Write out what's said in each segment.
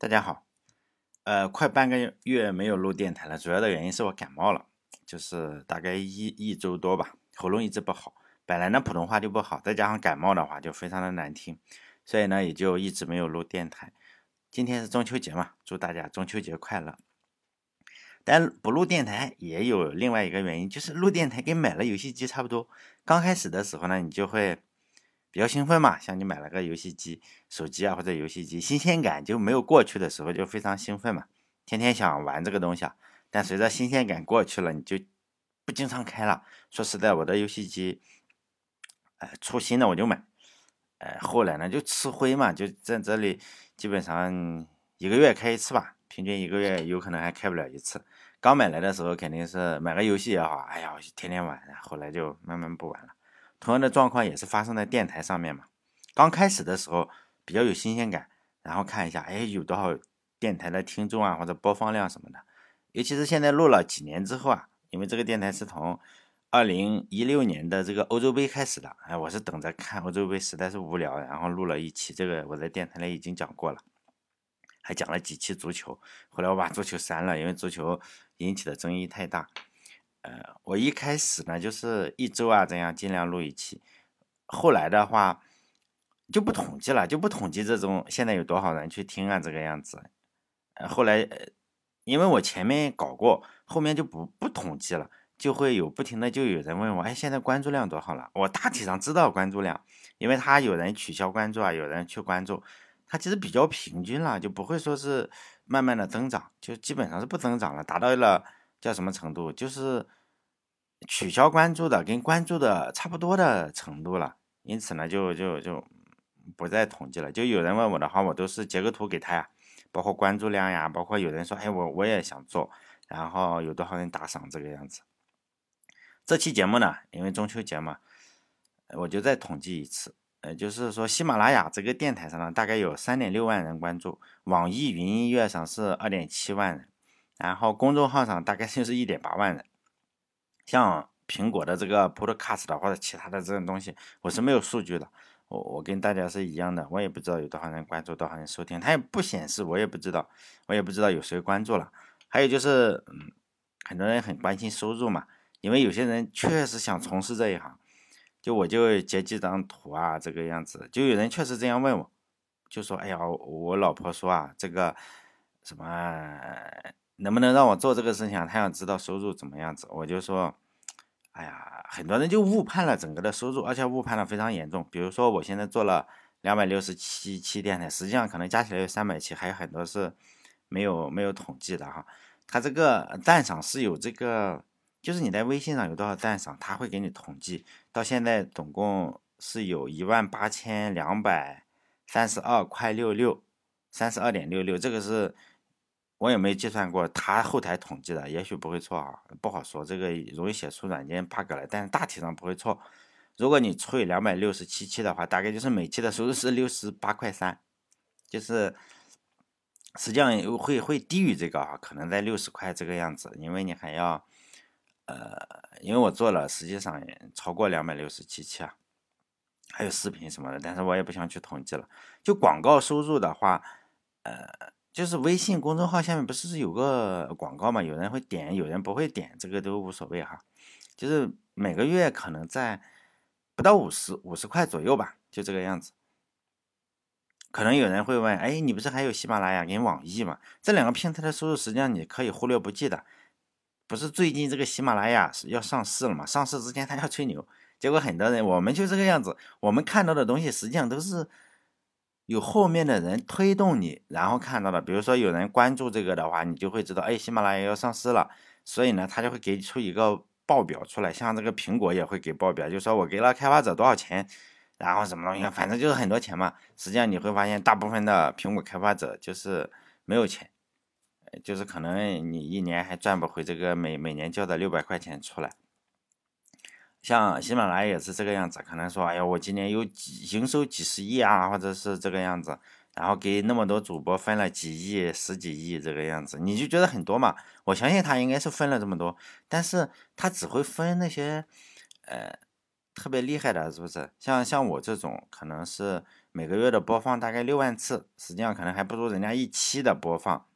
大家好，呃，快半个月没有录电台了，主要的原因是我感冒了，就是大概一一周多吧，喉咙一直不好，本来呢普通话就不好，再加上感冒的话就非常的难听，所以呢也就一直没有录电台。今天是中秋节嘛，祝大家中秋节快乐。但不录电台也有另外一个原因，就是录电台跟买了游戏机差不多，刚开始的时候呢，你就会。比较兴奋嘛，像你买了个游戏机、手机啊或者游戏机，新鲜感就没有过去的时候就非常兴奋嘛，天天想玩这个东西啊。但随着新鲜感过去了，你就不经常开了。说实在，我的游戏机，哎，出新的我就买，哎，后来呢就吃灰嘛，就在这里基本上一个月开一次吧，平均一个月有可能还开不了一次。刚买来的时候肯定是买个游戏也好，哎呀，天天玩，后来就慢慢不玩了。同样的状况也是发生在电台上面嘛。刚开始的时候比较有新鲜感，然后看一下，哎，有多少电台的听众啊，或者播放量什么的。尤其是现在录了几年之后啊，因为这个电台是从二零一六年的这个欧洲杯开始的，哎，我是等着看欧洲杯，实在是无聊，然后录了一期。这个我在电台里已经讲过了，还讲了几期足球。后来我把足球删了，因为足球引起的争议太大。呃，我一开始呢就是一周啊这样尽量录一期，后来的话就不统计了，就不统计这种现在有多少人去听啊这个样子。呃，后来因为我前面搞过，后面就不不统计了，就会有不停的就有人问我，哎，现在关注量多少了？我大体上知道关注量，因为他有人取消关注啊，有人去关注，他其实比较平均了，就不会说是慢慢的增长，就基本上是不增长了，达到了。叫什么程度？就是取消关注的跟关注的差不多的程度了，因此呢，就就就不再统计了。就有人问我的话，我都是截个图给他呀，包括关注量呀，包括有人说，哎，我我也想做，然后有多少人打赏这个样子。这期节目呢，因为中秋节嘛，我就再统计一次，呃，就是说喜马拉雅这个电台上呢，大概有三点六万人关注，网易云音乐上是二点七万人。然后公众号上大概就是一点八万人，像苹果的这个 Podcast 或者其他的这种东西，我是没有数据的。我我跟大家是一样的，我也不知道有多少人关注，多少人收听，它也不显示，我也不知道，我也不知道有谁关注了。还有就是，嗯，很多人很关心收入嘛，因为有些人确实想从事这一行，就我就截几张图啊，这个样子，就有人确实这样问我，就说，哎呀，我老婆说啊，这个什么。能不能让我做这个事情？他想知道收入怎么样子，我就说，哎呀，很多人就误判了整个的收入，而且误判的非常严重。比如说，我现在做了两百六十七期电台，实际上可能加起来有三百期，还有很多是没有没有统计的哈。他这个赞赏是有这个，就是你在微信上有多少赞赏，他会给你统计。到现在总共是有一万八千两百三十二块六六，三十二点六六，这个是。我也没计算过，他后台统计的，也许不会错啊，不好说，这个容易写出软件 bug 来，但是大体上不会错。如果你除以两百六十七期的话，大概就是每期的收入是六十八块三，就是实际上会会低于这个啊，可能在六十块这个样子，因为你还要，呃，因为我做了，实际上超过两百六十七期啊，还有视频什么的，但是我也不想去统计了。就广告收入的话，呃。就是微信公众号下面不是有个广告嘛？有人会点，有人不会点，这个都无所谓哈。就是每个月可能在不到五十五十块左右吧，就这个样子。可能有人会问，哎，你不是还有喜马拉雅跟网易吗？这两个平台的收入实际上你可以忽略不计的。不是最近这个喜马拉雅要上市了嘛？上市之前他要吹牛，结果很多人我们就这个样子，我们看到的东西实际上都是。有后面的人推动你，然后看到了，比如说有人关注这个的话，你就会知道，哎，喜马拉雅要上市了，所以呢，他就会给出一个报表出来，像这个苹果也会给报表，就说我给了开发者多少钱，然后什么东西，反正就是很多钱嘛。实际上你会发现，大部分的苹果开发者就是没有钱，就是可能你一年还赚不回这个每每年交的六百块钱出来。像喜马拉雅也是这个样子，可能说，哎呀，我今年有几营收几十亿啊，或者是这个样子，然后给那么多主播分了几亿、十几亿这个样子，你就觉得很多嘛？我相信他应该是分了这么多，但是他只会分那些，呃，特别厉害的，是不是？像像我这种，可能是。每个月的播放大概六万次，实际上可能还不如人家一期的播放。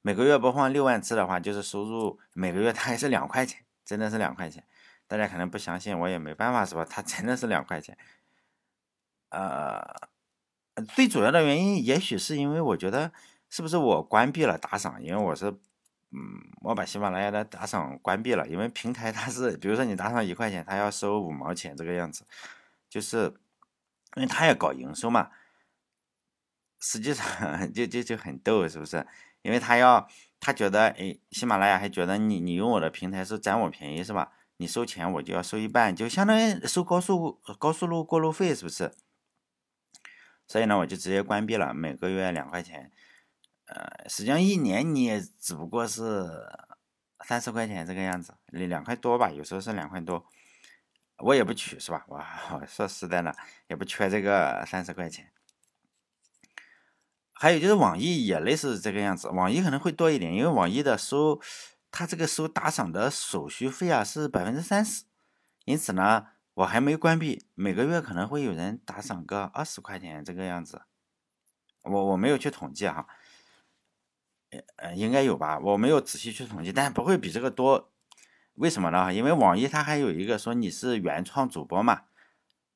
每个月播放六万次的话，就是收入每个月大概是两块钱，真的是两块钱。大家可能不相信，我也没办法，是吧？它真的是两块钱。呃，最主要的原因，也许是因为我觉得，是不是我关闭了打赏？因为我是，嗯，我把喜马拉雅的打赏关闭了，因为平台它是，比如说你打赏一块钱，它要收五毛钱这个样子，就是因为它要搞营收嘛。实际上 就就就很逗，是不是？因为他要，他觉得，哎，喜马拉雅还觉得你你用我的平台是占我便宜，是吧？你收钱我就要收一半，就相当于收高速高速路过路费，是不是？所以呢，我就直接关闭了，每个月两块钱，呃，实际上一年你也只不过是三十块钱这个样子，两块多吧，有时候是两块多，我也不取，是吧？我说实在的，也不缺这个三十块钱。还有就是网易也类似这个样子，网易可能会多一点，因为网易的收，他这个收打赏的手续费啊是百分之三十，因此呢。我还没关闭，每个月可能会有人打赏个二十块钱这个样子，我我没有去统计哈，呃应该有吧，我没有仔细去统计，但不会比这个多，为什么呢？因为网易它还有一个说你是原创主播嘛，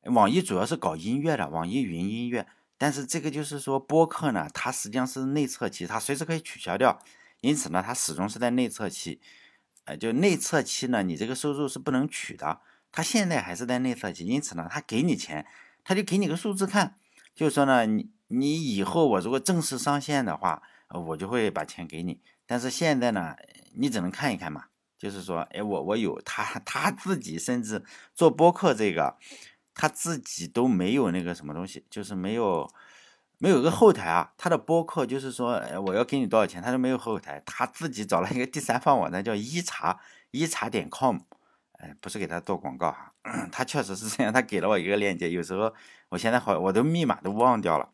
网易主要是搞音乐的，网易云音乐，但是这个就是说播客呢，它实际上是内测期，它随时可以取消掉，因此呢，它始终是在内测期，呃，就内测期呢，你这个收入是不能取的。他现在还是在内测期，因此呢，他给你钱，他就给你个数字看，就是说呢，你你以后我如果正式上线的话，我就会把钱给你。但是现在呢，你只能看一看嘛，就是说，哎，我我有他他自己甚至做播客这个，他自己都没有那个什么东西，就是没有没有个后台啊。他的播客就是说，哎，我要给你多少钱，他都没有后台，他自己找了一个第三方网站叫一查一查点 com。哎，不是给他做广告哈，他确实是这样，他给了我一个链接。有时候我现在好，我的密码都忘掉了，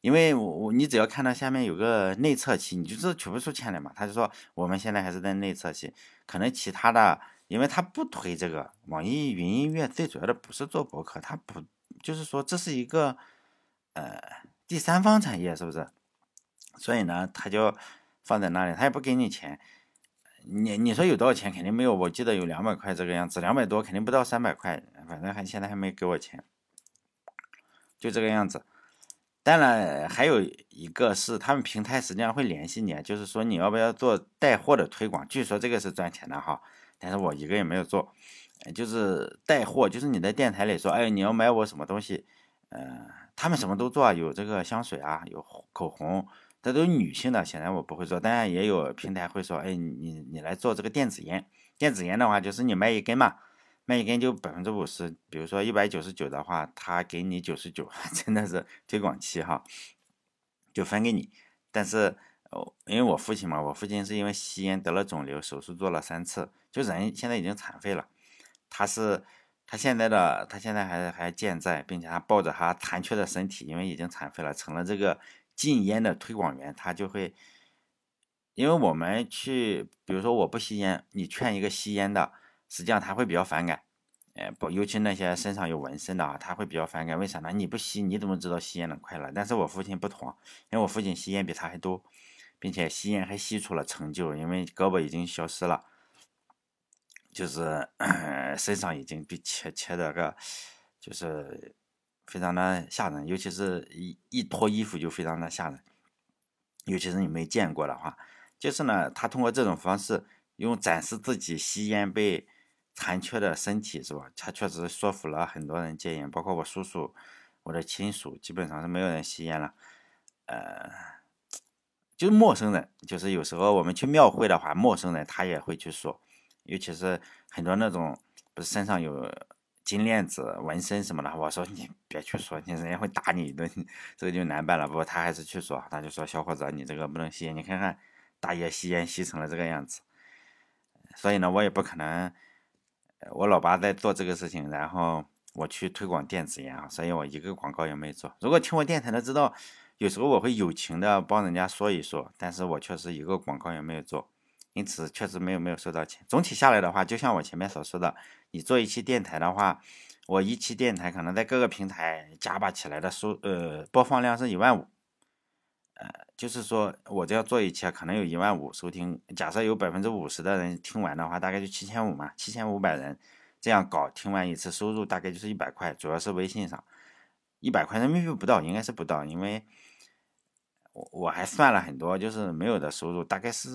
因为我我你只要看到下面有个内测期，你就知道取不出钱来嘛。他就说我们现在还是在内测期，可能其他的，因为他不推这个网易云音乐，最主要的不是做博客，他不就是说这是一个呃第三方产业，是不是？所以呢，他就放在那里，他也不给你钱。你你说有多少钱？肯定没有，我记得有两百块这个样子，两百多肯定不到三百块，反正还现在还没给我钱，就这个样子。当然还有一个是他们平台实际上会联系你，就是说你要不要做带货的推广，据说这个是赚钱的哈，但是我一个也没有做，就是带货，就是你在电台里说，哎，你要买我什么东西，嗯，他们什么都做，有这个香水啊，有口红。这都是女性的，显然我不会做，当然也有平台会说，哎，你你来做这个电子烟，电子烟的话就是你卖一根嘛，卖一根就百分之五十，比如说一百九十九的话，他给你九十九，真的是推广期哈，就分给你。但是哦，因为我父亲嘛，我父亲是因为吸烟得了肿瘤，手术做了三次，就人现在已经残废了。他是他现在的他现在还还健在，并且他抱着他残缺的身体，因为已经残废了，成了这个。禁烟的推广员，他就会，因为我们去，比如说我不吸烟，你劝一个吸烟的，实际上他会比较反感，哎，不，尤其那些身上有纹身的啊，他会比较反感。为啥呢？你不吸，你怎么知道吸烟的快乐？但是我父亲不同，因为我父亲吸烟比他还多，并且吸烟还吸出了成就，因为胳膊已经消失了，就是 身上已经被切切的个，就是。非常的吓人，尤其是一一脱衣服就非常的吓人，尤其是你没见过的话，就是呢，他通过这种方式，用展示自己吸烟被残缺的身体，是吧？他确实说服了很多人戒烟，包括我叔叔，我的亲属，基本上是没有人吸烟了。呃，就是陌生人，就是有时候我们去庙会的话，陌生人他也会去说，尤其是很多那种不是身上有。金链子、纹身什么的，我说你别去说，你人家会打你一顿，这个就难办了。不过他还是去说，他就说小伙子，你这个不能吸烟，你看看大爷吸烟吸成了这个样子。所以呢，我也不可能，我老爸在做这个事情，然后我去推广电子烟啊，所以我一个广告也没做。如果听我电台的知道，有时候我会友情的帮人家说一说，但是我确实一个广告也没有做。因此，确实没有没有收到钱。总体下来的话，就像我前面所说的，你做一期电台的话，我一期电台可能在各个平台加把起来的收呃播放量是一万五，呃，就是说我这要做一期可能有一万五收听，假设有百分之五十的人听完的话，大概就七千五嘛，七千五百人这样搞，听完一次收入大概就是一百块，主要是微信上一百块人民币不到，应该是不到，因为我我还算了很多，就是没有的收入大概是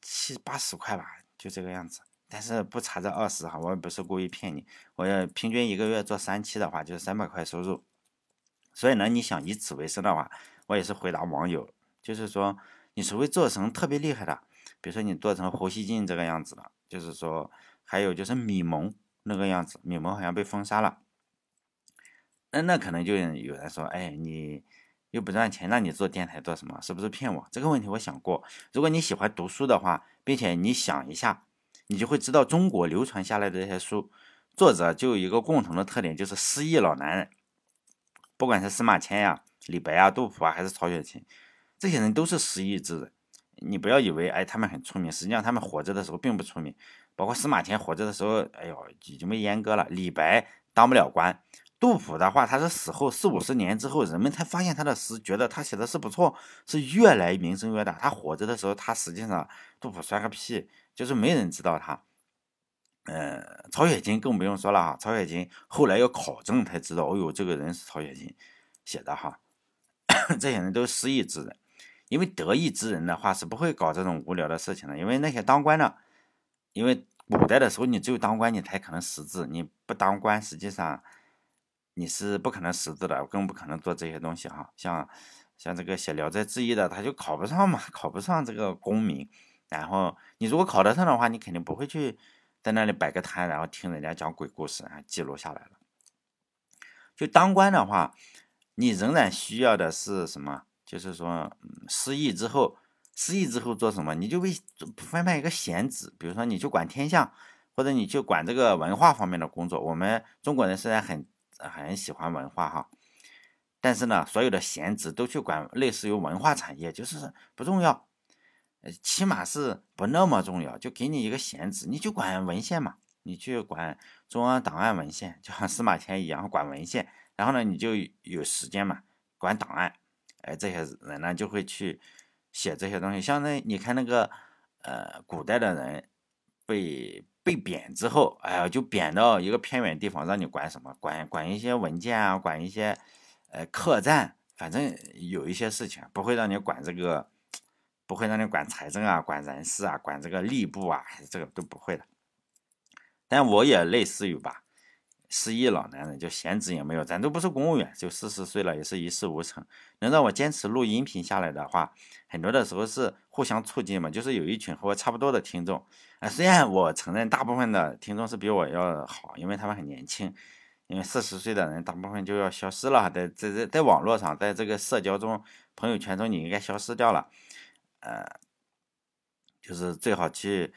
七八十块吧，就这个样子。但是不差这二十哈，我也不是故意骗你。我要平均一个月做三期的话，就是三百块收入。所以呢，你想以此为生的话，我也是回答网友，就是说你除非做成特别厉害的，比如说你做成胡锡进这个样子的，就是说还有就是米蒙那个样子，米蒙好像被封杀了。那那可能就有人说，哎，你又不赚钱，那你做电台做什么？是不是骗我？这个问题我想过。如果你喜欢读书的话，并且你想一下。你就会知道中国流传下来的这些书，作者就有一个共同的特点，就是失意老男人。不管是司马迁呀、李白啊、杜甫啊，还是曹雪芹，这些人都是失意之人。你不要以为哎他们很出名，实际上他们活着的时候并不出名。包括司马迁活着的时候，哎呦已经被阉割了。李白当不了官。杜甫的话，他是死后四五十年之后，人们才发现他的诗，觉得他写的是不错，是越来名声越大。他活着的时候，他实际上杜甫算个屁。就是没人知道他，呃，曹雪芹更不用说了哈。曹雪芹后来要考证才知道，哦呦，这个人是曹雪芹写的哈。这些人都是失意之人，因为得意之人的话是不会搞这种无聊的事情的。因为那些当官的，因为古代的时候你只有当官你才可能识字，你不当官实际上你是不可能识字的，更不可能做这些东西哈。像像这个写《聊斋志异》的，他就考不上嘛，考不上这个功名。然后你如果考得上的话，你肯定不会去在那里摆个摊，然后听人家讲鬼故事，然后记录下来了。就当官的话，你仍然需要的是什么？就是说，失意之后，失意之后做什么？你就被分派一个闲职，比如说你就管天象，或者你就管这个文化方面的工作。我们中国人虽然很很喜欢文化哈，但是呢，所有的闲职都去管类似于文化产业，就是不重要。呃，起码是不那么重要，就给你一个闲职，你就管文献嘛，你去管中央档案文献，就像司马迁一样管文献，然后呢，你就有时间嘛，管档案，哎，这些人呢就会去写这些东西。像那你看那个呃，古代的人被被贬之后，哎呀，就贬到一个偏远地方，让你管什么？管管一些文件啊，管一些呃客栈，反正有一些事情不会让你管这个。不会让你管财政啊，管人事啊，管这个吏部啊，这个都不会的。但我也类似于吧，失意老男人，就闲职也没有，咱都不是公务员，就四十岁了，也是一事无成。能让我坚持录音频下来的话，很多的时候是互相促进嘛，就是有一群和我差不多的听众啊。虽然我承认大部分的听众是比我要好，因为他们很年轻，因为四十岁的人大部分就要消失了，在在在在网络上，在这个社交中、朋友圈中，你应该消失掉了。呃，就是最好去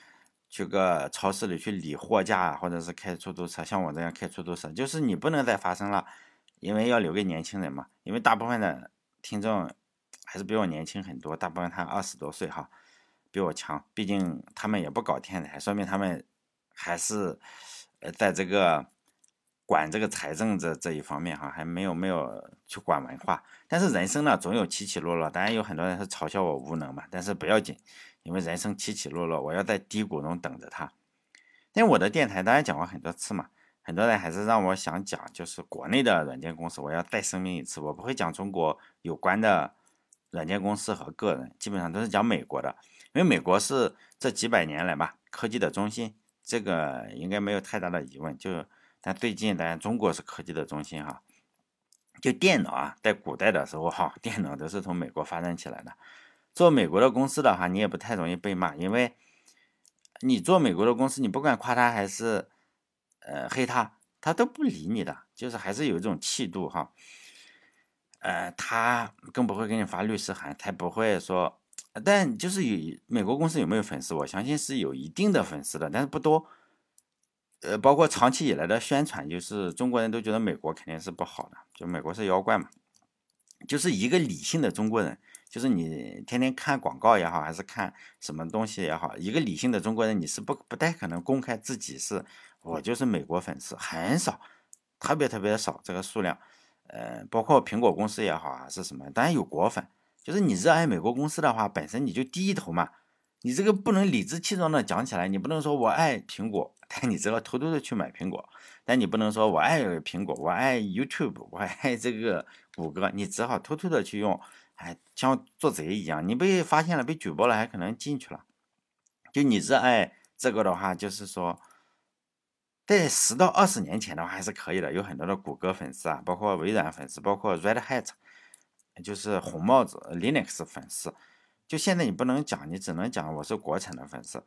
去个超市里去理货架，或者是开出租车，像我这样开出租车，就是你不能再发生了，因为要留给年轻人嘛。因为大部分的听众还是比我年轻很多，大部分他二十多岁哈，比我强。毕竟他们也不搞天台，说明他们还是呃在这个。管这个财政这这一方面哈，还没有没有去管文化，但是人生呢总有起起落落，当然有很多人是嘲笑我无能嘛，但是不要紧，因为人生起起落落，我要在低谷中等着他。因为我的电台当然讲过很多次嘛，很多人还是让我想讲，就是国内的软件公司，我要再声明一次，我不会讲中国有关的软件公司和个人，基本上都是讲美国的，因为美国是这几百年来吧科技的中心，这个应该没有太大的疑问，就。但最近，当然中国是科技的中心哈。就电脑啊，在古代的时候哈，电脑都是从美国发展起来的。做美国的公司的话，你也不太容易被骂，因为你做美国的公司，你不管夸他还是呃黑他，他都不理你的，就是还是有一种气度哈。呃，他更不会给你发律师函，他不会说。但就是有美国公司有没有粉丝，我相信是有一定的粉丝的，但是不多。呃，包括长期以来的宣传，就是中国人都觉得美国肯定是不好的，就美国是妖怪嘛。就是一个理性的中国人，就是你天天看广告也好，还是看什么东西也好，一个理性的中国人，你是不不太可能公开自己是我就是美国粉丝，很少。特别特别少这个数量。呃，包括苹果公司也好啊，是什么？当然有果粉，就是你热爱美国公司的话，本身你就低一头嘛。你这个不能理直气壮的讲起来，你不能说我爱苹果，但你只要偷偷的去买苹果。但你不能说我爱苹果，我爱 YouTube，我爱这个谷歌，你只好偷偷的去用，哎，像做贼一样。你被发现了，被举报了，还可能进去了。就你热爱这个的话，就是说，在十到二十年前的话还是可以的，有很多的谷歌粉丝啊，包括微软粉丝，包括 Red Hat，就是红帽子 Linux 粉丝。就现在你不能讲，你只能讲我是国产的粉丝。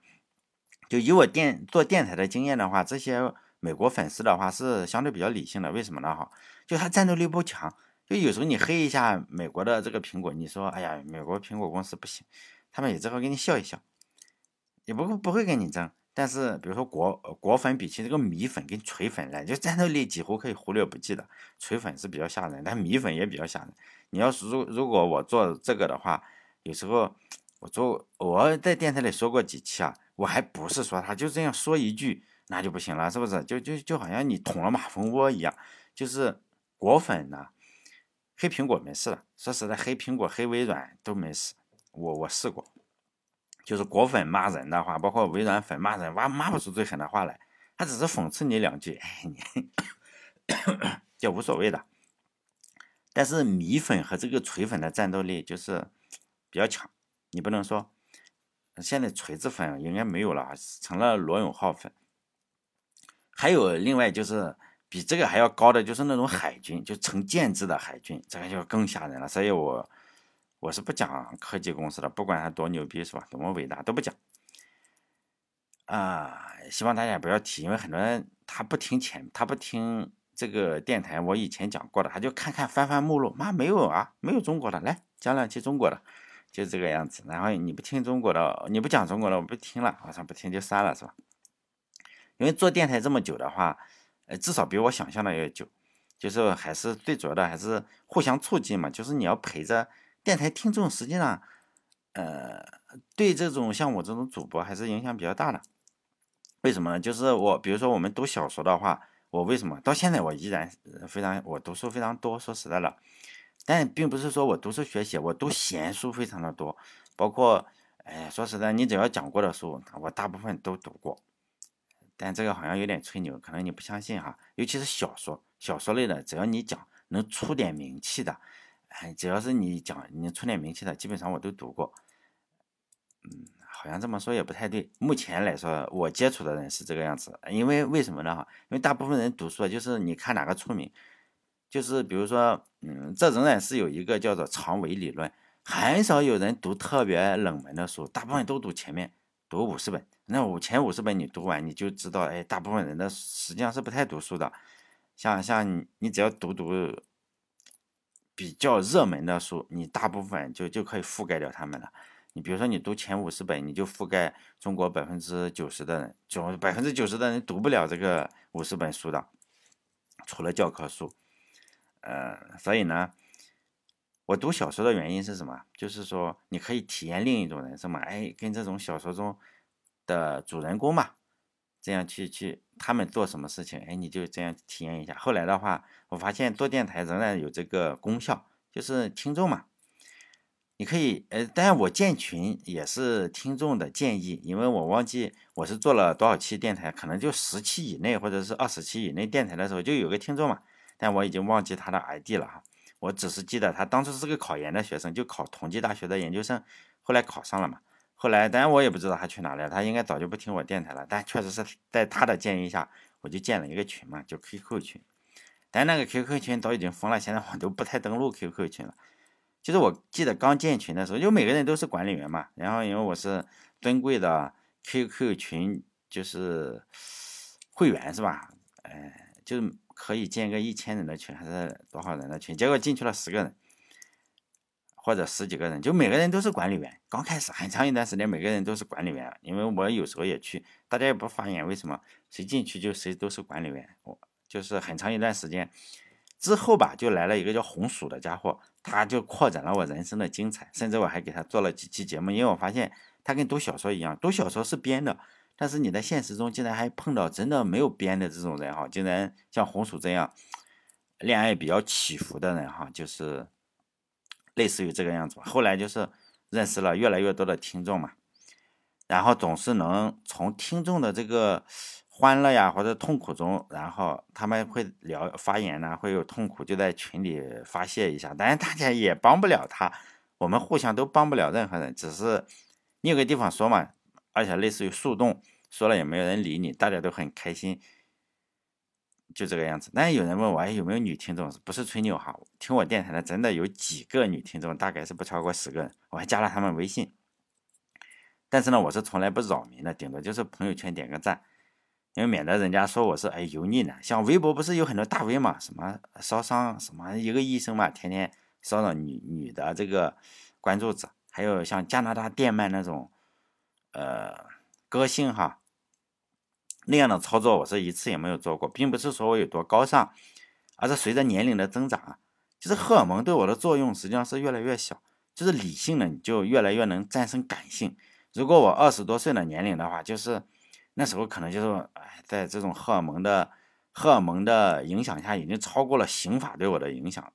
就以我电做电台的经验的话，这些美国粉丝的话是相对比较理性的。为什么呢？哈，就他战斗力不强。就有时候你黑一下美国的这个苹果，你说哎呀，美国苹果公司不行，他们也只好给你笑一笑，也不不会跟你争。但是比如说国国粉比起这个米粉跟锤粉来，就战斗力几乎可以忽略不计的。锤粉是比较吓人，但米粉也比较吓人。你要是如如果我做这个的话。有时候我做我在电台里说过几期啊，我还不是说他就这样说一句那就不行了，是不是？就就就好像你捅了马蜂窝一样，就是果粉呢，黑苹果没事的，说实在，黑苹果、黑微软都没事。我我试过，就是果粉骂人的话，包括微软粉骂人，哇，骂不出最狠的话来，他只是讽刺你两句，哎，你就无所谓的。但是米粉和这个锤粉的战斗力就是。比较强，你不能说现在锤子粉应该没有了，成了罗永浩粉。还有另外就是比这个还要高的，就是那种海军，就成建制的海军，这个就更吓人了。所以我我是不讲科技公司的，不管它多牛逼是吧，多么伟大都不讲。啊，希望大家不要提，因为很多人他不听前，他不听这个电台，我以前讲过的，他就看看翻翻目录，妈没有啊，没有中国的，来讲两期中国的。就这个样子，然后你不听中国的，你不讲中国的，我不听了，我说不听就删了，是吧？因为做电台这么久的话，呃，至少比我想象的要久，就是还是最主要的还是互相促进嘛，就是你要陪着电台听众，实际上，呃，对这种像我这种主播还是影响比较大的。为什么呢？就是我，比如说我们读小说的话，我为什么到现在我依然非常，我读书非常多，说实在的。但并不是说我读书学习，我读闲书非常的多，包括，哎，说实在，你只要讲过的书，我大部分都读过。但这个好像有点吹牛，可能你不相信哈。尤其是小说，小说类的，只要你讲能出点名气的，哎，只要是你讲你出点名气的，基本上我都读过。嗯，好像这么说也不太对。目前来说，我接触的人是这个样子，因为为什么呢？哈，因为大部分人读书就是你看哪个出名。就是比如说，嗯，这仍然是有一个叫做长尾理论，很少有人读特别冷门的书，大部分都读前面，读五十本。那五前五十本你读完，你就知道，哎，大部分人的实际上是不太读书的。像像你，你只要读读比较热门的书，你大部分就就可以覆盖掉他们了。你比如说，你读前五十本，你就覆盖中国百分之九十的人，九百分之九十的人读不了这个五十本书的，除了教科书。呃，所以呢，我读小说的原因是什么？就是说，你可以体验另一种人生嘛，哎，跟这种小说中的主人公嘛，这样去去他们做什么事情，哎，你就这样体验一下。后来的话，我发现做电台仍然有这个功效，就是听众嘛，你可以，呃，当然我建群也是听众的建议，因为我忘记我是做了多少期电台，可能就十期以内或者是二十期以内电台的时候，就有个听众嘛。但我已经忘记他的 ID 了哈，我只是记得他当初是个考研的学生，就考同济大学的研究生，后来考上了嘛。后来当然我也不知道他去哪了，他应该早就不听我电台了。但确实是在他的建议下，我就建了一个群嘛，就 QQ 群。但那个 QQ 群早已经封了，现在我都不太登录 QQ 群了。就是我记得刚建群的时候，就每个人都是管理员嘛，然后因为我是尊贵的 QQ 群就是会员是吧？哎，就。可以建个一千人的群还是多少人的群？结果进去了十个人，或者十几个人，就每个人都是管理员。刚开始很长一段时间，每个人都是管理员，因为我有时候也去，大家也不发言，为什么？谁进去就谁都是管理员。我就是很长一段时间之后吧，就来了一个叫红薯的家伙，他就扩展了我人生的精彩，甚至我还给他做了几期节目，因为我发现他跟读小说一样，读小说是编的，但是你在现实中竟然还碰到真的没有编的这种人哈，竟然像红薯这样恋爱比较起伏的人哈，就是类似于这个样子吧。后来就是认识了越来越多的听众嘛，然后总是能从听众的这个欢乐呀或者痛苦中，然后他们会聊发言呢，会有痛苦就在群里发泄一下，但是大家也帮不了他，我们互相都帮不了任何人，只是你有个地方说嘛。而且类似于树洞，说了也没有人理你，大家都很开心，就这个样子。但是有人问我，哎，有没有女听众？不是吹牛哈，听我电台的真的有几个女听众，大概是不超过十个人，我还加了他们微信。但是呢，我是从来不扰民的，顶多就是朋友圈点个赞，因为免得人家说我是哎油腻呢。像微博不是有很多大 V 嘛，什么烧伤，什么一个医生嘛，天天骚扰女女的这个关注者，还有像加拿大电鳗那种。呃，歌星哈，那样的操作我是一次也没有做过，并不是说我有多高尚，而是随着年龄的增长啊，就是荷尔蒙对我的作用实际上是越来越小，就是理性呢你就越来越能战胜感性。如果我二十多岁的年龄的话，就是那时候可能就是哎，在这种荷尔蒙的荷尔蒙的影响下，已经超过了刑法对我的影响。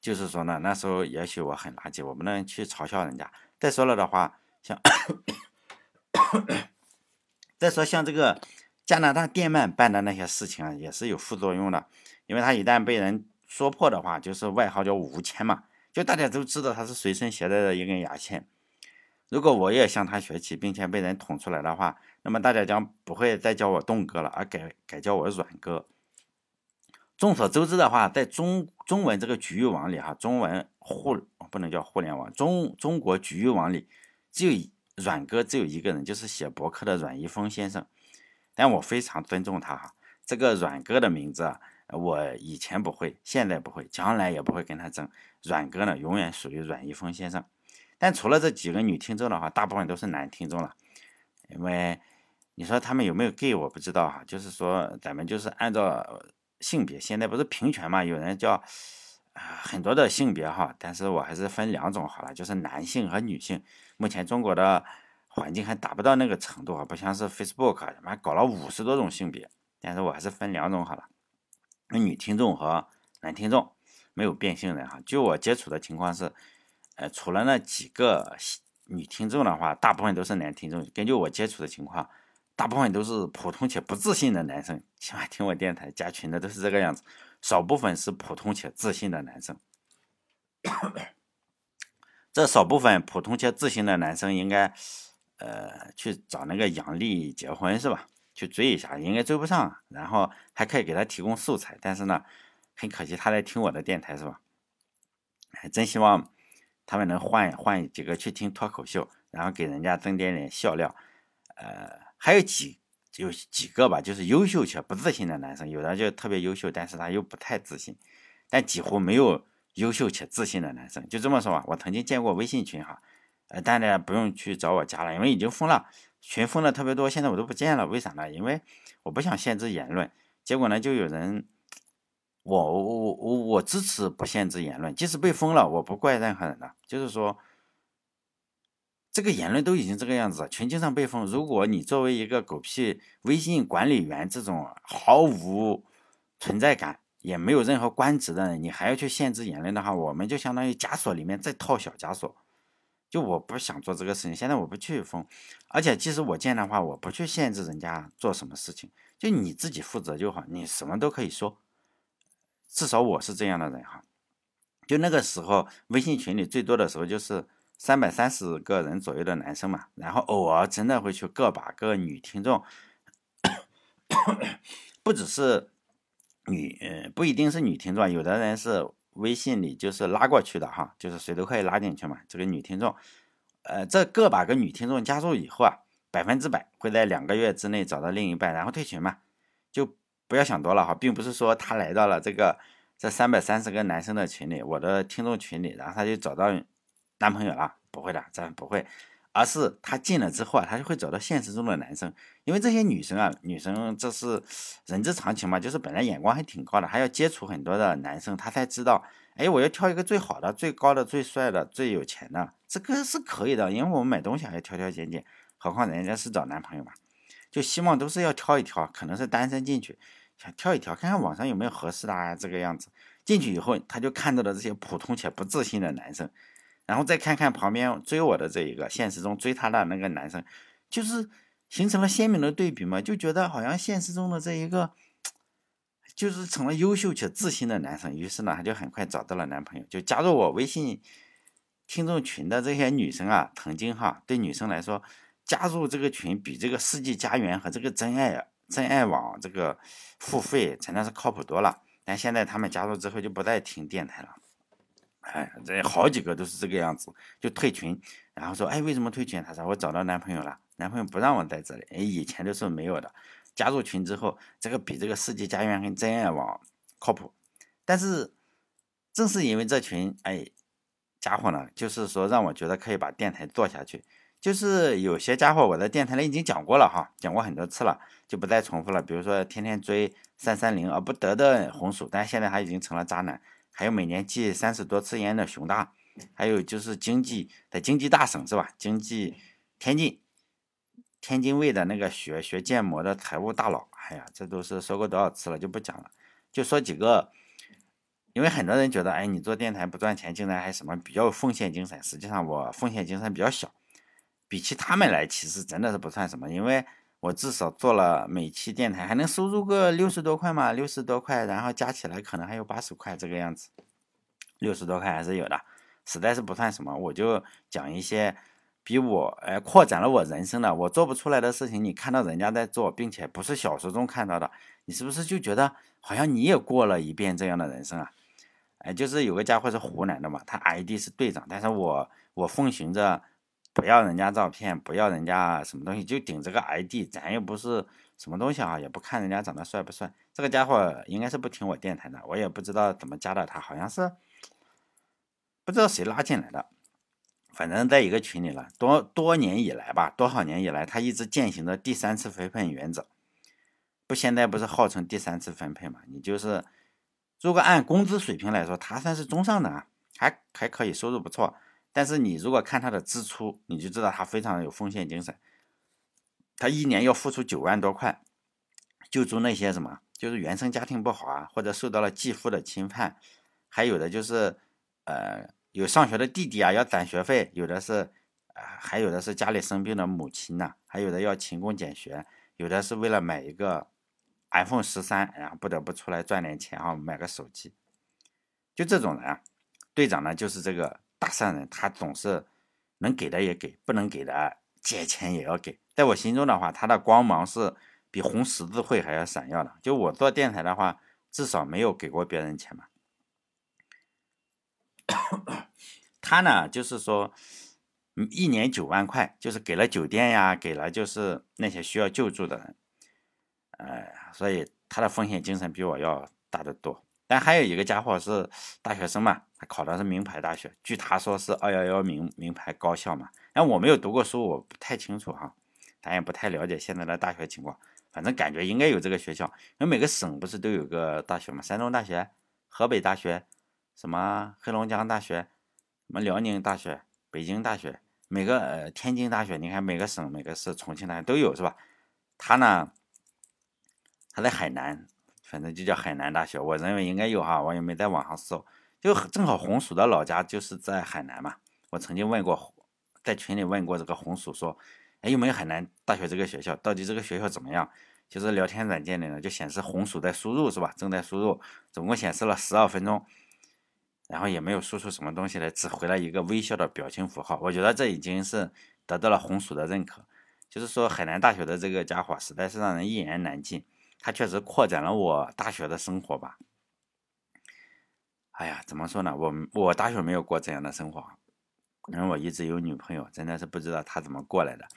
就是说呢，那时候也许我很垃圾，我不能去嘲笑人家。再说了的话。像，再说像这个加拿大电鳗办的那些事情啊，也是有副作用的，因为他一旦被人说破的话，就是外号叫吴谦嘛，就大家都知道他是随身携带的一根牙签。如果我也向他学习，并且被人捅出来的话，那么大家将不会再叫我栋哥了，而改改叫我软哥。众所周知的话，在中中文这个局域网里哈，中文互不能叫互联网，中中国局域网里。只有阮哥只有一个人，就是写博客的阮一峰先生，但我非常尊重他哈。这个阮哥的名字啊，我以前不会，现在不会，将来也不会跟他争。阮哥呢，永远属于阮一峰先生。但除了这几个女听众的话，大部分都是男听众了。因为你说他们有没有 gay，我不知道哈。就是说咱们就是按照性别，现在不是平权嘛？有人叫。啊，很多的性别哈，但是我还是分两种好了，就是男性和女性。目前中国的环境还达不到那个程度啊，不像是 Facebook 他妈搞了五十多种性别，但是我还是分两种好了，那女听众和男听众，没有变性人哈。就我接触的情况是，呃，除了那几个女听众的话，大部分都是男听众。根据我接触的情况，大部分都是普通且不自信的男生，起码听我电台加群的都是这个样子。少部分是普通且自信的男生，这少部分普通且自信的男生应该，呃，去找那个杨丽结婚是吧？去追一下，应该追不上，然后还可以给他提供素材。但是呢，很可惜他在听我的电台是吧？还真希望他们能换换几个去听脱口秀，然后给人家增点点笑料。呃，还有几。有几个吧，就是优秀且不自信的男生，有的就特别优秀，但是他又不太自信，但几乎没有优秀且自信的男生。就这么说吧，我曾经建过微信群哈，呃，大家不用去找我加了，因为已经封了，群封的特别多，现在我都不见了。为啥呢？因为我不想限制言论。结果呢，就有人，我我我我我支持不限制言论，即使被封了，我不怪任何人的，就是说。这个言论都已经这个样子，群经常被封。如果你作为一个狗屁微信管理员，这种毫无存在感，也没有任何官职的人，你还要去限制言论的话，我们就相当于枷锁里面再套小枷锁。就我不想做这个事情，现在我不去封，而且即使我建的话，我不去限制人家做什么事情，就你自己负责就好，你什么都可以说。至少我是这样的人哈。就那个时候，微信群里最多的时候就是。三百三十个人左右的男生嘛，然后偶尔真的会去个把个女听众，不只是女，不一定是女听众，有的人是微信里就是拉过去的哈，就是谁都可以拉进去嘛。这个女听众，呃，这个把个女听众加入以后啊，百分之百会在两个月之内找到另一半，然后退群嘛，就不要想多了哈，并不是说他来到了这个这三百三十个男生的群里，我的听众群里，然后他就找到。男朋友了？不会的，咱不会，而是他进了之后啊，他就会找到现实中的男生，因为这些女生啊，女生这是人之常情嘛，就是本来眼光还挺高的，还要接触很多的男生，他才知道，哎，我要挑一个最好的、最高的、最帅的、最有钱的，这个是可以的，因为我们买东西还要挑挑拣拣，何况人家是找男朋友嘛，就希望都是要挑一挑，可能是单身进去，想挑一挑，看看网上有没有合适的啊，这个样子。进去以后，他就看到了这些普通且不自信的男生，然后再看看旁边追我的这一个，现实中追他的那个男生，就是形成了鲜明的对比嘛，就觉得好像现实中的这一个，就是成了优秀且自信的男生。于是呢，他就很快找到了男朋友，就加入我微信听众群的这些女生啊，曾经哈，对女生来说，加入这个群比这个世纪佳缘和这个真爱真爱网这个付费真的是靠谱多了。但现在他们加入之后就不再听电台了，哎，这好几个都是这个样子，就退群，然后说，哎，为什么退群？他说我找到男朋友了，男朋友不让我在这里，哎，以前都是没有的，加入群之后，这个比这个世纪佳缘跟真爱网靠谱。但是正是因为这群哎家伙呢，就是说让我觉得可以把电台做下去。就是有些家伙我在电台里已经讲过了哈，讲过很多次了，就不再重复了。比如说天天追三三零而不得的红薯，但现在他已经成了渣男。还有每年戒三十多次烟的熊大，还有就是经济的经济大省是吧？经济天津天津卫的那个学学建模的财务大佬，哎呀，这都是说过多少次了，就不讲了。就说几个，因为很多人觉得，哎，你做电台不赚钱，竟然还什么比较有奉献精神。实际上我奉献精神比较小。比起他们来，其实真的是不算什么，因为我至少做了每期电台还能收入个六十多块嘛，六十多块，然后加起来可能还有八十块这个样子，六十多块还是有的，实在是不算什么。我就讲一些比我呃扩展了我人生的，我做不出来的事情，你看到人家在做，并且不是小说中看到的，你是不是就觉得好像你也过了一遍这样的人生啊？哎，就是有个家伙是湖南的嘛，他 ID 是队长，但是我我奉行着。不要人家照片，不要人家什么东西，就顶这个 ID，咱又不是什么东西啊，也不看人家长得帅不帅。这个家伙应该是不听我电台的，我也不知道怎么加的他，好像是不知道谁拉进来的，反正在一个群里了。多多年以来吧，多少年以来，他一直践行着第三次分配原则。不，现在不是号称第三次分配嘛？你就是如果按工资水平来说，他算是中上的啊，还还可以，收入不错。但是你如果看他的支出，你就知道他非常有奉献精神。他一年要付出九万多块，救助那些什么，就是原生家庭不好啊，或者受到了继父的侵犯，还有的就是，呃，有上学的弟弟啊，要攒学费；有的是，呃，还有的是家里生病的母亲呐，还有的要勤工俭学；有的是为了买一个 iPhone 十三，然后不得不出来赚点钱啊，买个手机。就这种人，啊，队长呢，就是这个。大善人，他总是能给的也给，不能给的借钱也要给。在我心中的话，他的光芒是比红十字会还要闪耀的。就我做电台的话，至少没有给过别人钱嘛。他呢，就是说，一年九万块，就是给了酒店呀，给了就是那些需要救助的人，呃，所以他的奉献精神比我要大得多。但还有一个家伙是大学生嘛，他考的是名牌大学，据他说是二幺幺名名牌高校嘛。但我没有读过书，我不太清楚哈，咱也不太了解现在的大学情况。反正感觉应该有这个学校，因为每个省不是都有个大学嘛？山东大学、河北大学、什么黑龙江大学、什么辽宁大学、北京大学，每个呃天津大学，你看每个省、每个市、重庆大学都有是吧？他呢，他在海南。反正就叫海南大学，我认为应该有哈，我也没在网上搜，就正好红薯的老家就是在海南嘛。我曾经问过，在群里问过这个红薯说，哎有没有海南大学这个学校？到底这个学校怎么样？就是聊天软件里呢就显示红薯在输入是吧？正在输入，总共显示了十二分钟，然后也没有输出什么东西来，只回了一个微笑的表情符号。我觉得这已经是得到了红薯的认可，就是说海南大学的这个家伙实在是让人一言难尽。他确实扩展了我大学的生活吧。哎呀，怎么说呢？我我大学没有过这样的生活，因为我一直有女朋友，真的是不知道他怎么过来的。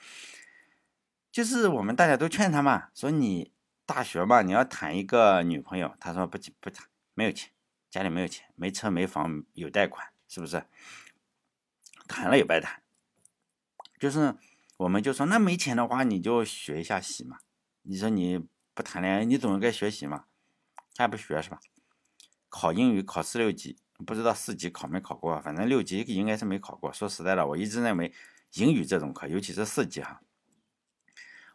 就是我们大家都劝他嘛，说你大学嘛，你要谈一个女朋友。他说不不谈，没有钱，家里没有钱，没车没房，有贷款，是不是？谈了也白谈。就是我们就说，那没钱的话，你就学一下习嘛。你说你。不谈恋爱，你总应该学习嘛，还不学是吧？考英语考四六级，不知道四级考没考过，反正六级应该是没考过。说实在的，我一直认为英语这种课，尤其是四级哈，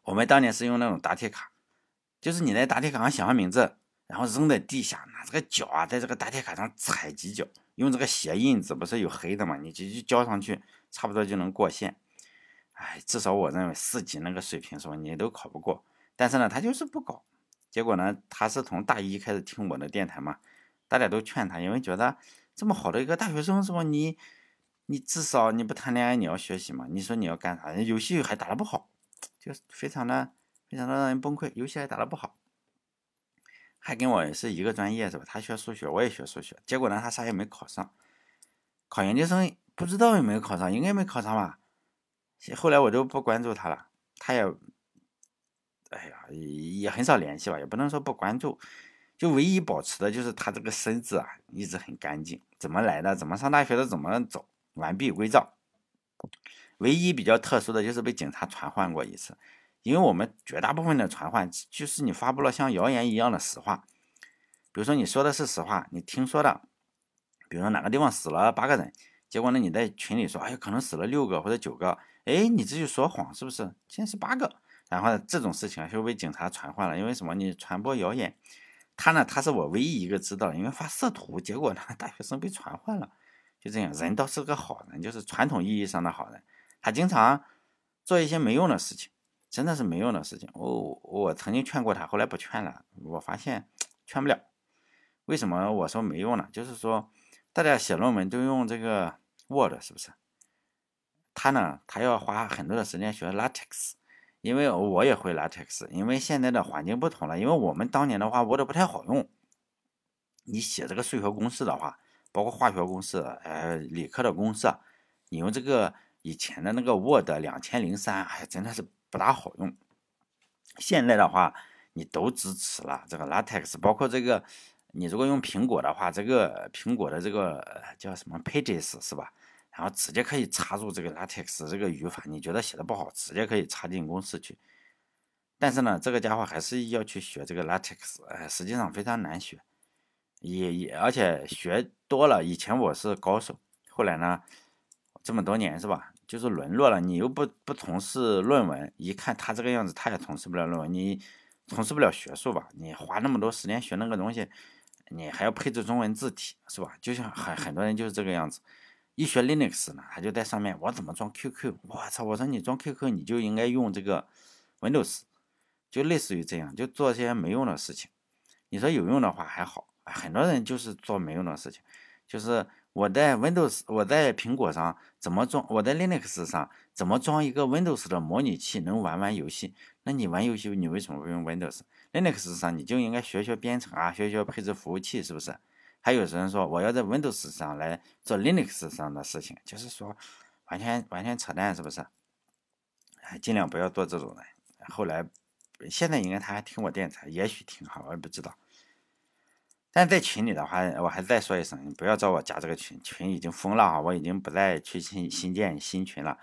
我们当年是用那种答题卡，就是你在答题卡上写上名字，然后扔在地下，拿这个脚啊，在这个答题卡上踩几脚，用这个鞋印子不是有黑的嘛，你就就交上去，差不多就能过线。哎，至少我认为四级那个水平是吧，你都考不过。但是呢，他就是不搞。结果呢，他是从大一开始听我的电台嘛，大家都劝他，因为觉得这么好的一个大学生是吧，你你至少你不谈恋爱，你要学习嘛。你说你要干啥？游戏还打得不好，就非常的非常的让人崩溃。游戏还打得不好，还跟我是一个专业是吧？他学数学，我也学数学。结果呢，他啥也没考上，考研究生不知道有没有考上，应该没考上吧。后来我就不关注他了，他也，哎呀，也很少联系吧，也不能说不关注，就唯一保持的就是他这个身子啊，一直很干净，怎么来的，怎么上大学的，怎么走，完璧归赵。唯一比较特殊的就是被警察传唤过一次，因为我们绝大部分的传唤就是你发布了像谣言一样的实话，比如说你说的是实话，你听说的，比如说哪个地方死了八个人，结果呢你在群里说，哎呀，可能死了六个或者九个。哎，你这就说谎是不是？现在是八个，然后呢这种事情就被警察传唤了，因为什么？你传播谣言。他呢，他是我唯一一个知道，因为发色图，结果呢，大学生被传唤了，就这样。人倒是个好人，就是传统意义上的好人。他经常做一些没用的事情，真的是没用的事情。我我曾经劝过他，后来不劝了。我发现劝不了。为什么我说没用呢？就是说，大家写论文都用这个 Word，是不是？他呢，他要花很多的时间学 LaTeX，因为我也会 LaTeX，因为现在的环境不同了。因为我们当年的话，Word 不太好用，你写这个数学公式的话，包括化学公式，呃，理科的公式，你用这个以前的那个 Word 两千零三，哎，真的是不大好用。现在的话，你都支持了这个 LaTeX，包括这个，你如果用苹果的话，这个苹果的这个叫什么 Pages 是吧？然后直接可以插入这个 LaTeX 这个语法，你觉得写的不好，直接可以插进公式去。但是呢，这个家伙还是要去学这个 LaTeX，哎，实际上非常难学，也也而且学多了，以前我是高手，后来呢，这么多年是吧，就是沦落了。你又不不从事论文，一看他这个样子，他也从事不了论文，你从事不了学术吧？你花那么多时间学那个东西，你还要配置中文字体是吧？就像很很多人就是这个样子。一学 Linux 呢，他就在上面，我怎么装 QQ？我操！我说你装 QQ，你就应该用这个 Windows，就类似于这样，就做些没用的事情。你说有用的话还好，很多人就是做没用的事情。就是我在 Windows，我在苹果上怎么装？我在 Linux 上怎么装一个 Windows 的模拟器能玩玩游戏？那你玩游戏，你为什么不用 Windows？Linux 上你就应该学学编程啊，学学配置服务器，是不是？还有人说我要在 Windows 上来做 Linux 上的事情，就是说完全完全扯淡，是不是？哎，尽量不要做这种人。后来现在应该他还听我电台，也许听哈，我也不知道。但在群里的话，我还再说一声，你不要找我加这个群，群已经封了啊，我已经不再去新新建新群了。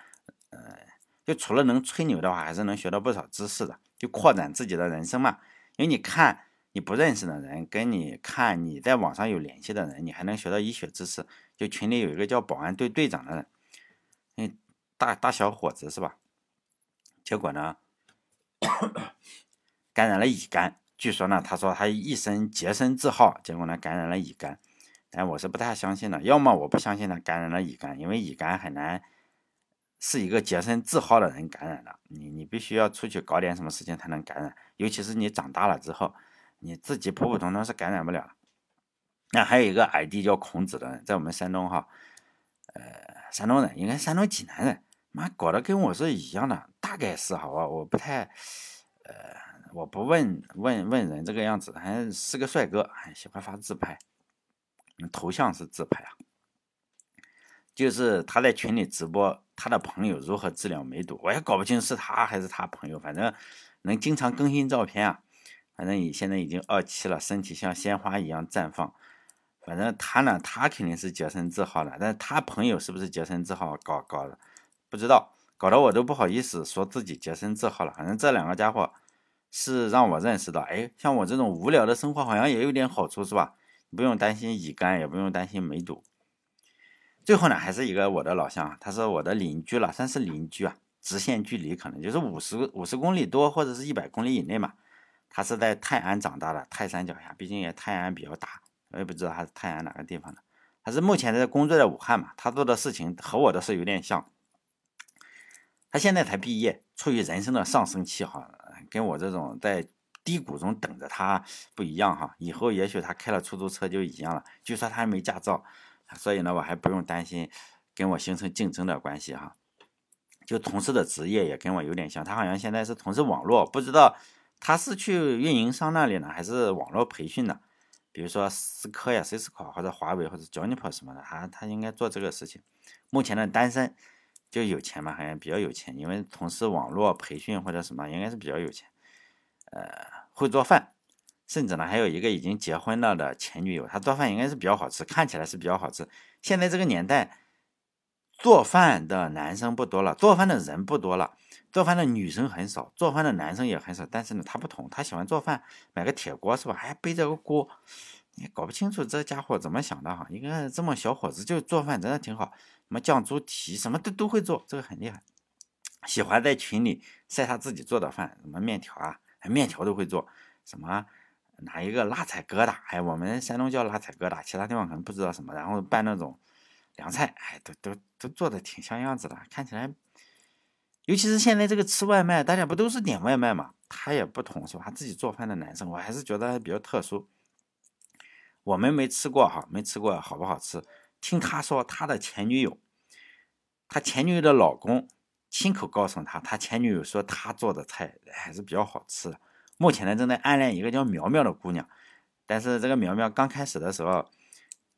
呃，就除了能吹牛的话，还是能学到不少知识的，就扩展自己的人生嘛。因为你看。你不认识的人跟你看你在网上有联系的人，你还能学到医学知识。就群里有一个叫保安队队长的人，嗯，大大小伙子是吧？结果呢，感染了乙肝。据说呢，他说他一生洁身自好，结果呢感染了乙肝。但我是不太相信的。要么我不相信他感染了乙肝，因为乙肝很难是一个洁身自好的人感染的。你你必须要出去搞点什么事情才能感染，尤其是你长大了之后。你自己普普通通是感染不了。那还有一个 ID 叫孔子的，在我们山东哈，呃，山东人，应该山东济南人，妈搞得跟我是一样的，大概是哈，我我不太，呃，我不问问问人这个样子，还是个帅哥，还喜欢发自拍，头像是自拍啊，就是他在群里直播他的朋友如何治疗梅毒，我也搞不清是他还是他朋友，反正能经常更新照片啊。反正你现在已经二期了，身体像鲜花一样绽放。反正他呢，他肯定是洁身自好了，但是他朋友是不是洁身自好搞搞的，不知道，搞得我都不好意思说自己洁身自好了。反正这两个家伙是让我认识到，哎，像我这种无聊的生活好像也有点好处，是吧？不用担心乙肝，也不用担心梅毒。最后呢，还是一个我的老乡，他是我的邻居了，算是邻居啊。直线距离可能就是五十五十公里多或者是一百公里以内嘛。他是在泰安长大的，泰山脚下，毕竟也泰安比较大，我也不知道他是泰安哪个地方的。他是目前在工作在武汉嘛，他做的事情和我的是有点像。他现在才毕业，处于人生的上升期哈，跟我这种在低谷中等着他不一样哈。以后也许他开了出租车就一样了。据说他还没驾照，所以呢，我还不用担心跟我形成竞争的关系哈。就从事的职业也跟我有点像，他好像现在是从事网络，不知道。他是去运营商那里呢，还是网络培训的？比如说思科呀、Cisco 或者华为或者 Juniper 什么的，他他应该做这个事情。目前的单身就有钱嘛，好像比较有钱，因为从事网络培训或者什么，应该是比较有钱。呃，会做饭，甚至呢还有一个已经结婚了的前女友，他做饭应该是比较好吃，看起来是比较好吃。现在这个年代，做饭的男生不多了，做饭的人不多了。做饭的女生很少，做饭的男生也很少。但是呢，他不同，他喜欢做饭，买个铁锅是吧？还背着个锅，你搞不清楚这家伙怎么想的哈。一个这么小伙子就做饭，真的挺好。什么酱猪蹄，什么都都会做，这个很厉害。喜欢在群里晒他自己做的饭，什么面条啊，面条都会做。什么哪一个辣菜疙瘩，哎，我们山东叫辣菜疙瘩，其他地方可能不知道什么。然后拌那种凉菜，哎，都都都做的挺像样子的，看起来。尤其是现在这个吃外卖，大家不都是点外卖嘛？他也不同是吧？自己做饭的男生，我还是觉得比较特殊。我们没吃过哈，没吃过好不好吃？听他说，他的前女友，他前女友的老公亲口告诉他，他前女友说他做的菜还是比较好吃。目前呢，正在暗恋一个叫苗苗的姑娘，但是这个苗苗刚开始的时候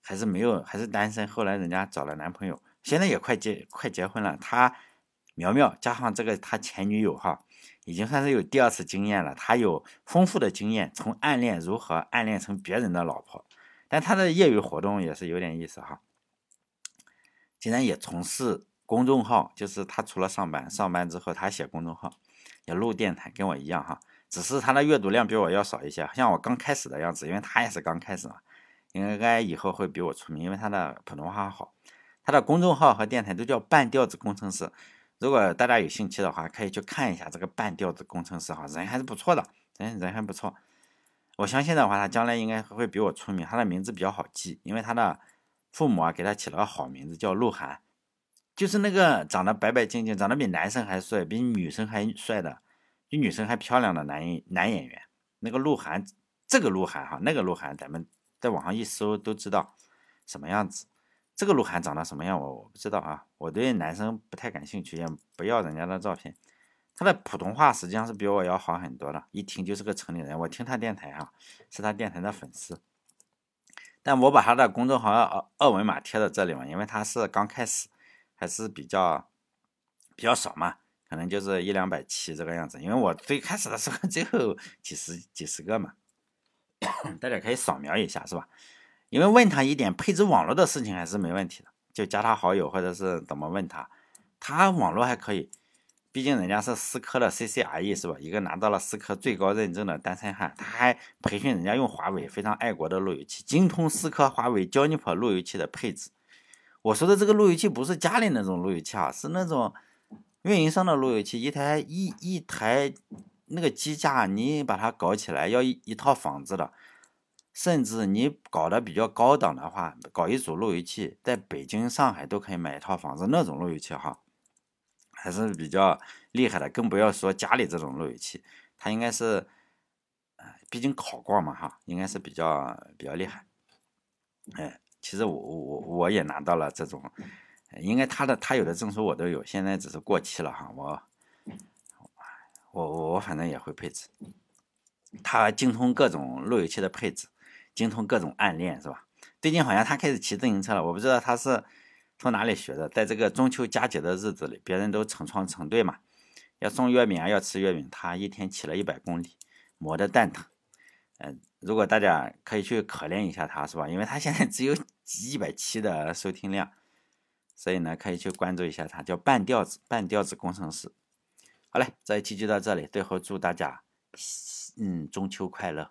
还是没有，还是单身。后来人家找了男朋友，现在也快结快结婚了。他。苗苗加上这个他前女友哈，已经算是有第二次经验了。他有丰富的经验，从暗恋如何暗恋成别人的老婆。但他的业余活动也是有点意思哈，竟然也从事公众号，就是他除了上班，上班之后他写公众号，也录电台，跟我一样哈。只是他的阅读量比我要少一些，像我刚开始的样子，因为他也是刚开始嘛，应该以后会比我出名，因为他的普通话好。他的公众号和电台都叫半吊子工程师。如果大家有兴趣的话，可以去看一下这个半吊子工程师哈，人还是不错的，人人还不错。我相信的话，他将来应该会比我出名。他的名字比较好记，因为他的父母啊给他起了个好名字，叫鹿晗，就是那个长得白白净净、长得比男生还帅、比女生还帅的、比女生还漂亮的男男演员。那个鹿晗，这个鹿晗哈，那个鹿晗，咱们在网上一搜都知道什么样子。这个鹿晗长得什么样，我我不知道啊。我对男生不太感兴趣，也不要人家的照片。他的普通话实际上是比我要好很多的，一听就是个城里人。我听他电台啊，是他电台的粉丝。但我把他的公众号二二维码贴在这里嘛，因为他是刚开始，还是比较比较少嘛，可能就是一两百期这个样子。因为我最开始的时候 只有几十几十个嘛，大家可以扫描一下，是吧？因为问他一点配置网络的事情还是没问题的，就加他好友或者是怎么问他，他网络还可以，毕竟人家是思科的 CCRE 是吧？一个拿到了思科最高认证的单身汉，他还培训人家用华为非常爱国的路由器，精通思科、华为、Juniper 路由器的配置。我说的这个路由器不是家里那种路由器啊，是那种运营商的路由器，一台一一台那个机架，你把它搞起来要一一套房子的。甚至你搞得比较高档的话，搞一组路由器，在北京、上海都可以买一套房子。那种路由器哈，还是比较厉害的。更不要说家里这种路由器，它应该是，呃毕竟考过嘛哈，应该是比较比较厉害。哎，其实我我我也拿到了这种，应该他的他有的证书我都有，现在只是过期了哈。我我我反正也会配置，他精通各种路由器的配置。精通各种暗恋是吧？最近好像他开始骑自行车了，我不知道他是从哪里学的。在这个中秋佳节的日子里，别人都成双成对嘛，要送月饼啊，要吃月饼，他一天骑了一百公里，磨得蛋疼。嗯，如果大家可以去可怜一下他，是吧？因为他现在只有一百七的收听量，所以呢，可以去关注一下他，叫半吊子，半吊子工程师。好嘞，这一期就到这里，最后祝大家，嗯，中秋快乐。